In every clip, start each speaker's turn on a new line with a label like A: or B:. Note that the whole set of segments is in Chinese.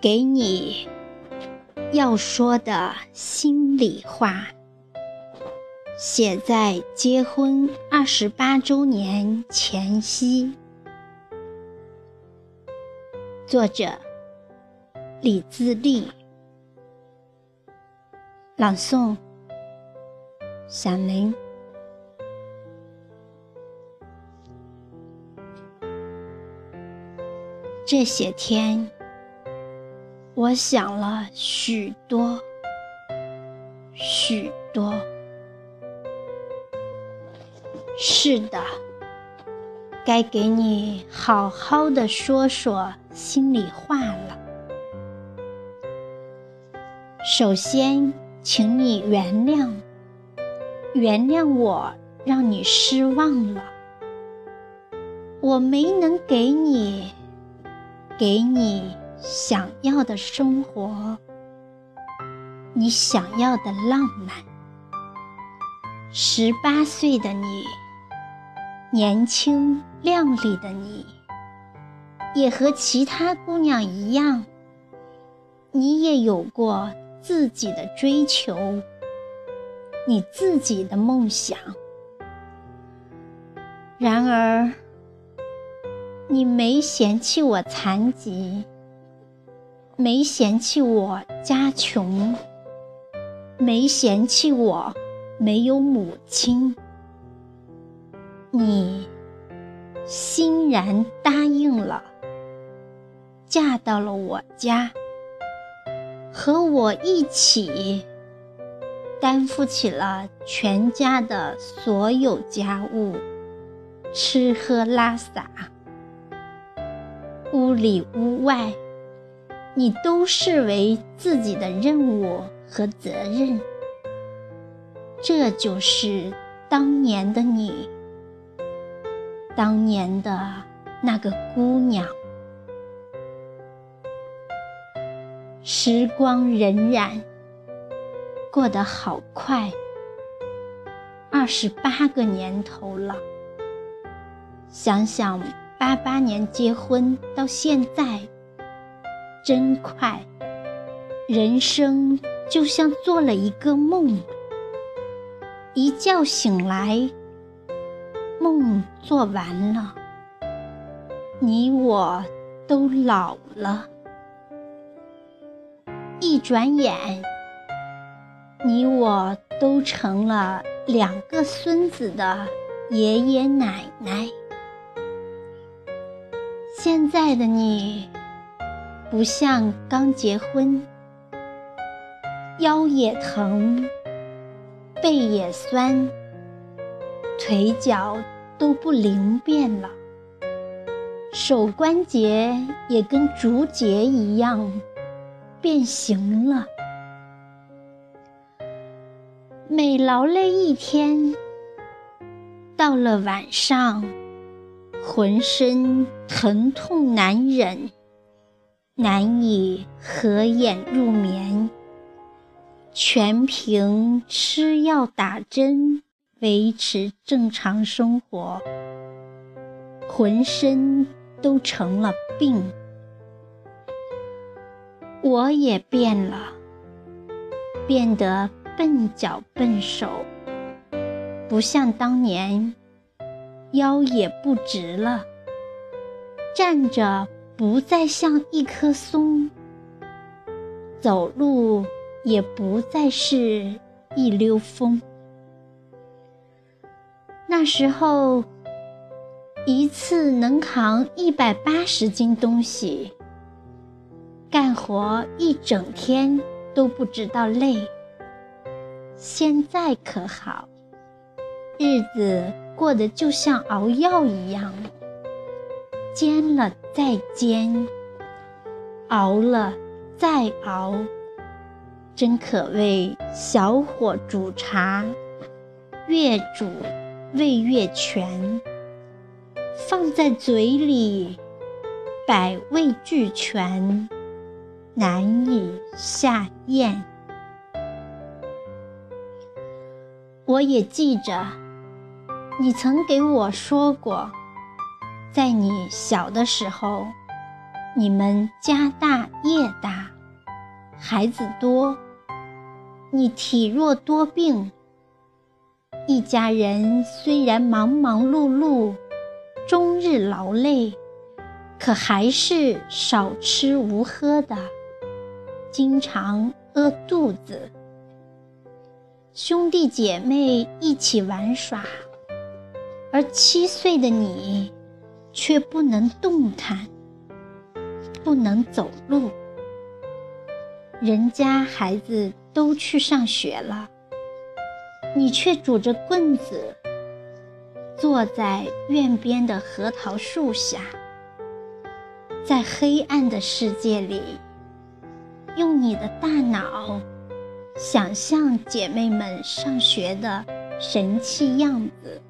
A: 给你要说的心里话，写在结婚二十八周年前夕。作者：李自立，朗诵：响铃。这些天，我想了许多，许多。是的，该给你好好的说说心里话了。首先，请你原谅，原谅我让你失望了，我没能给你。给你想要的生活，你想要的浪漫。十八岁的你，年轻靓丽的你，也和其他姑娘一样，你也有过自己的追求，你自己的梦想。然而。你没嫌弃我残疾，没嫌弃我家穷，没嫌弃我没有母亲，你欣然答应了，嫁到了我家，和我一起担负起了全家的所有家务，吃喝拉撒。屋里屋外，你都视为自己的任务和责任。这就是当年的你，当年的那个姑娘。时光荏苒，过得好快，二十八个年头了。想想。八八年结婚到现在，真快。人生就像做了一个梦，一觉醒来，梦做完了，你我都老了。一转眼，你我都成了两个孙子的爷爷奶奶。现在的你，不像刚结婚，腰也疼，背也酸，腿脚都不灵便了，手关节也跟竹节一样变形了。每劳累一天，到了晚上。浑身疼痛难忍，难以合眼入眠，全凭吃药打针维持正常生活，浑身都成了病。我也变了，变得笨脚笨手，不像当年。腰也不直了，站着不再像一棵松，走路也不再是一溜风。那时候，一次能扛一百八十斤东西，干活一整天都不知道累。现在可好，日子。过得就像熬药一样，煎了再煎，熬了再熬，真可谓小火煮茶，越煮味越全，放在嘴里，百味俱全，难以下咽。我也记着。你曾给我说过，在你小的时候，你们家大业大，孩子多，你体弱多病。一家人虽然忙忙碌碌，终日劳累，可还是少吃无喝的，经常饿肚子。兄弟姐妹一起玩耍，而七岁的你却不能动弹，不能走路。人家孩子都去上学了。你却拄着棍子，坐在院边的核桃树下，在黑暗的世界里，用你的大脑想象姐妹们上学的神气样子，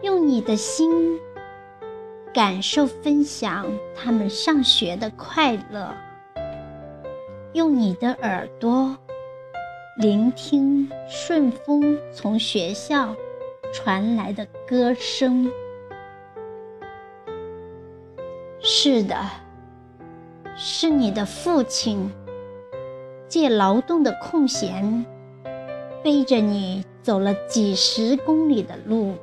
A: 用你的心感受分享他们上学的快乐，用你的耳朵。聆听顺风从学校传来的歌声。是的，是你的父亲借劳动的空闲，背着你走了几十公里的路，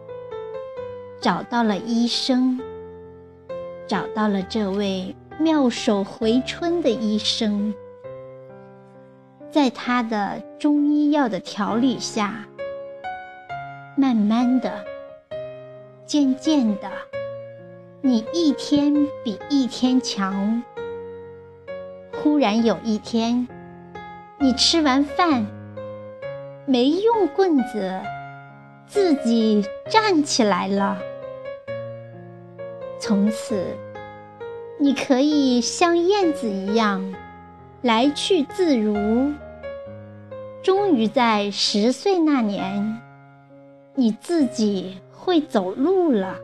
A: 找到了医生，找到了这位妙手回春的医生。在他的中医药的调理下，慢慢的、渐渐的，你一天比一天强。忽然有一天，你吃完饭没用棍子，自己站起来了。从此，你可以像燕子一样来去自如。终于在十岁那年，你自己会走路了。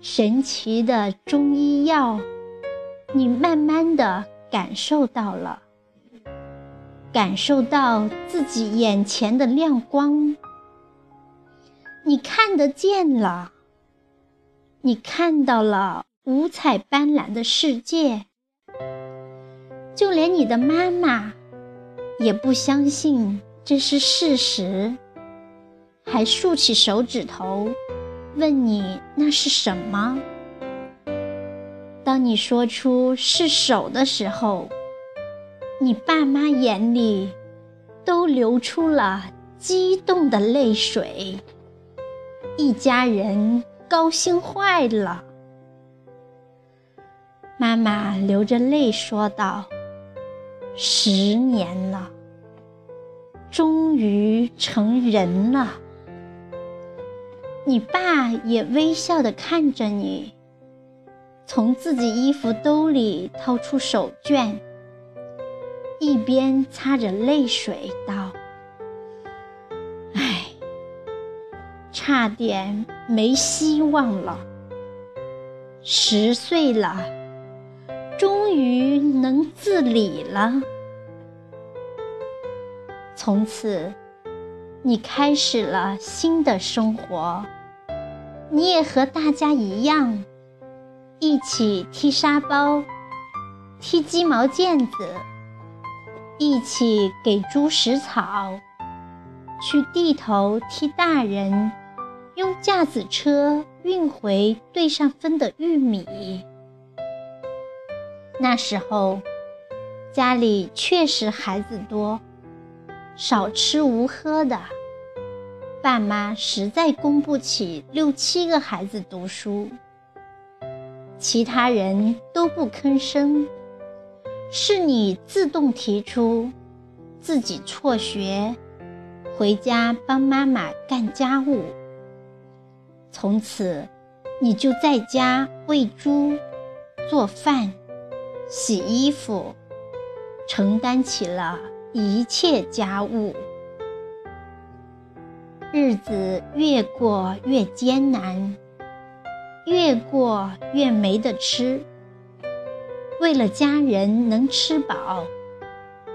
A: 神奇的中医药，你慢慢的感受到了，感受到自己眼前的亮光。你看得见了，你看到了五彩斑斓的世界，就连你的妈妈。也不相信这是事实，还竖起手指头，问你那是什么？当你说出是手的时候，你爸妈眼里都流出了激动的泪水，一家人高兴坏了。妈妈流着泪说道。十年了，终于成人了。你爸也微笑的看着你，从自己衣服兜里掏出手绢，一边擦着泪水道：“差点没希望了。十岁了。”终于能自理了。从此，你开始了新的生活。你也和大家一样，一起踢沙包、踢鸡毛毽子，一起给猪食草，去地头踢大人用架子车运回队上分的玉米。那时候，家里确实孩子多，少吃无喝的，爸妈实在供不起六七个孩子读书。其他人都不吭声，是你自动提出自己辍学，回家帮妈妈干家务。从此，你就在家喂猪、做饭。洗衣服，承担起了一切家务，日子越过越艰难，越过越没得吃。为了家人能吃饱，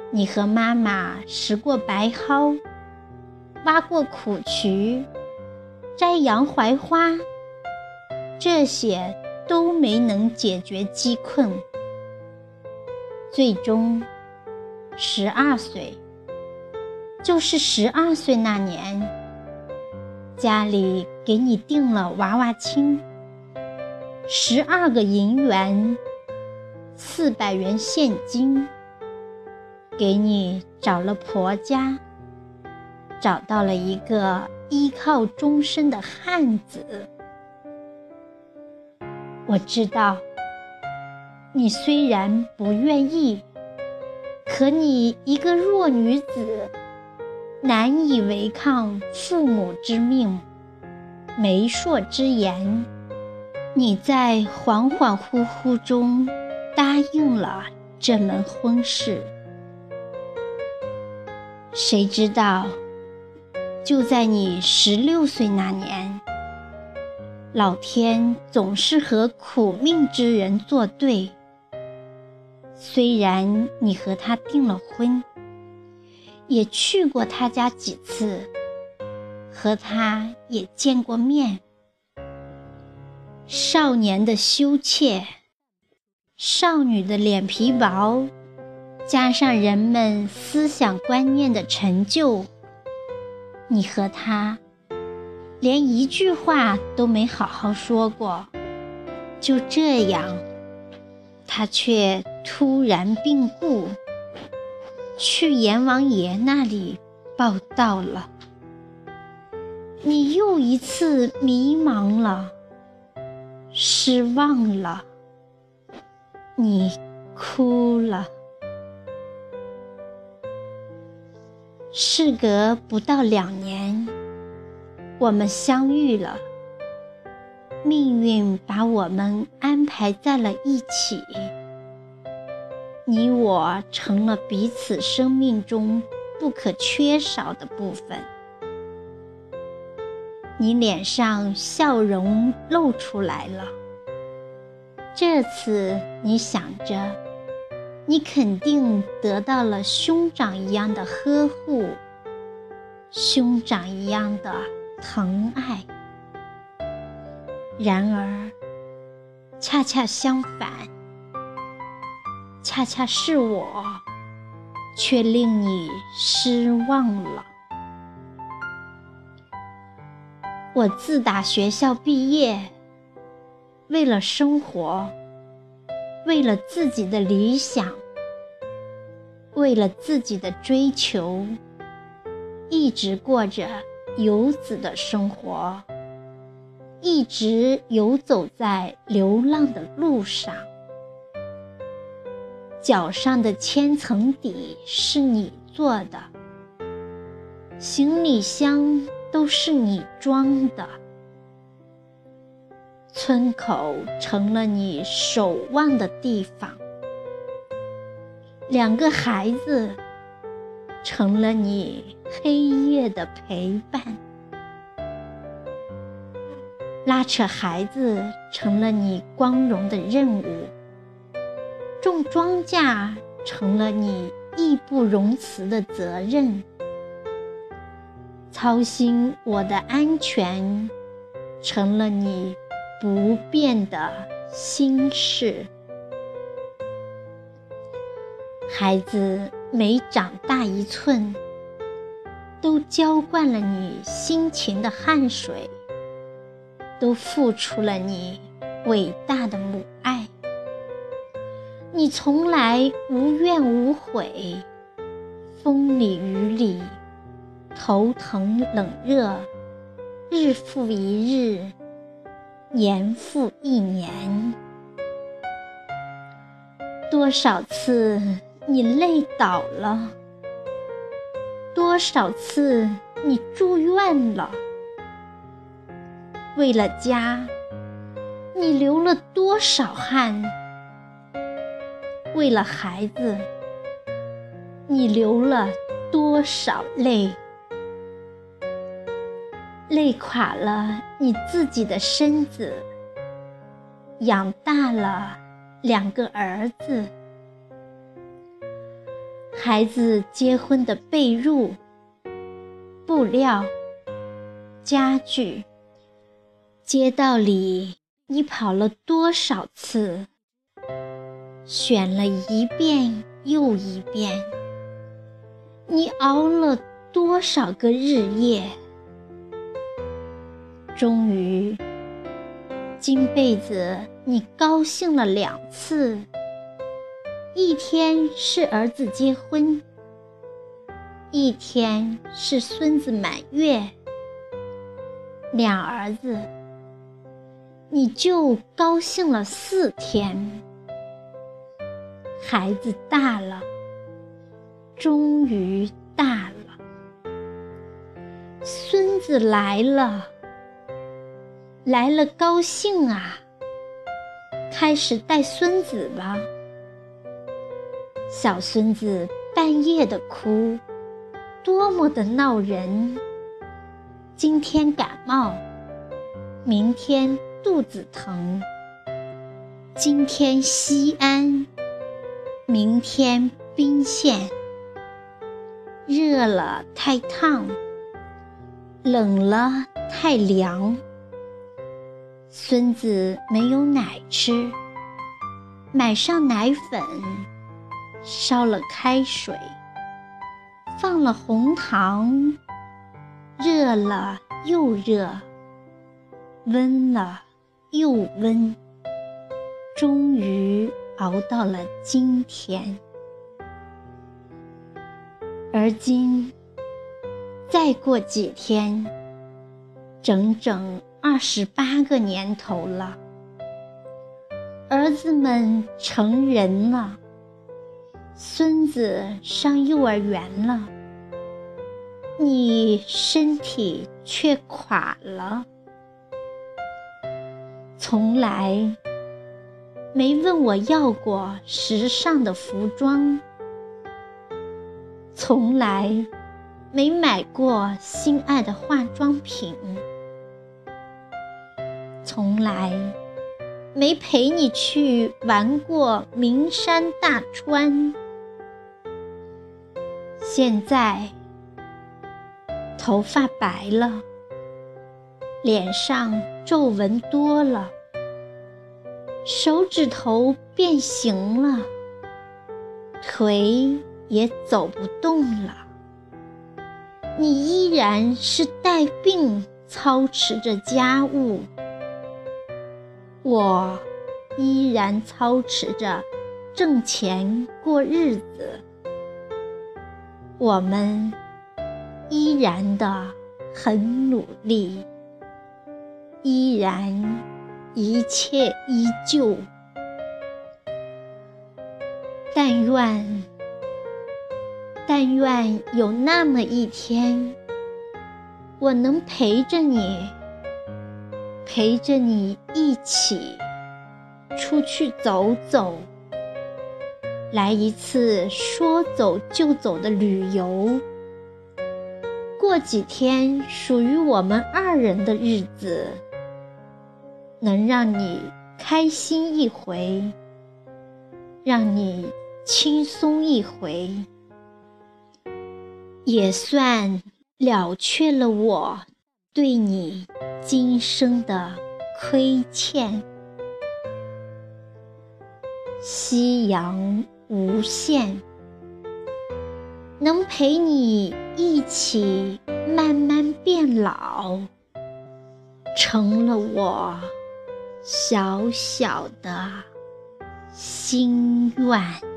A: 你和妈妈拾过白蒿，挖过苦渠，摘洋槐花，这些都没能解决饥困。最终，十二岁，就是十二岁那年，家里给你定了娃娃亲，十二个银元，四百元现金，给你找了婆家，找到了一个依靠终身的汉子。我知道。你虽然不愿意，可你一个弱女子，难以违抗父母之命、媒妁之言。你在恍恍惚惚中答应了这门婚事，谁知道，就在你十六岁那年，老天总是和苦命之人作对。虽然你和他订了婚，也去过他家几次，和他也见过面。少年的羞怯，少女的脸皮薄，加上人们思想观念的陈旧，你和他连一句话都没好好说过，就这样。他却突然病故，去阎王爷那里报道了。你又一次迷茫了，失望了，你哭了。事隔不到两年，我们相遇了。命运把我们安排在了一起，你我成了彼此生命中不可缺少的部分。你脸上笑容露出来了，这次你想着，你肯定得到了兄长一样的呵护，兄长一样的疼爱。然而，恰恰相反，恰恰是我，却令你失望了。我自打学校毕业，为了生活，为了自己的理想，为了自己的追求，一直过着游子的生活。一直游走在流浪的路上，脚上的千层底是你做的，行李箱都是你装的，村口成了你守望的地方，两个孩子成了你黑夜的陪伴。拉扯孩子成了你光荣的任务，种庄稼成了你义不容辞的责任，操心我的安全成了你不变的心事。孩子每长大一寸，都浇灌了你辛勤的汗水。都付出了你伟大的母爱，你从来无怨无悔，风里雨里，头疼冷热，日复一日，年复一年，多少次你累倒了，多少次你住院了。为了家，你流了多少汗？为了孩子，你流了多少泪？累垮了你自己的身子，养大了两个儿子，孩子结婚的被褥、布料、家具。街道里，你跑了多少次？选了一遍又一遍。你熬了多少个日夜？终于，今辈子你高兴了两次。一天是儿子结婚，一天是孙子满月。两儿子，你就高兴了四天。孩子大了，终于大了。孙子来了，来了高兴啊！开始带孙子吧。小孙子半夜的哭，多么的闹人。今天感冒，明天肚子疼。今天西安，明天宾县。热了太烫，冷了太凉。孙子没有奶吃，买上奶粉，烧了开水，放了红糖。热了又热，温了又温，终于熬到了今天。而今，再过几天，整整二十八个年头了。儿子们成人了，孙子上幼儿园了。你身体却垮了，从来没问我要过时尚的服装，从来没买过心爱的化妆品，从来没陪你去玩过名山大川，现在。头发白了，脸上皱纹多了，手指头变形了，腿也走不动了。你依然是带病操持着家务，我依然操持着挣钱过日子。我们。依然的很努力，依然一切依旧。但愿，但愿有那么一天，我能陪着你，陪着你一起出去走走，来一次说走就走的旅游。过几天属于我们二人的日子，能让你开心一回，让你轻松一回，也算了却了我对你今生的亏欠。夕阳无限。能陪你一起慢慢变老，成了我小小的心愿。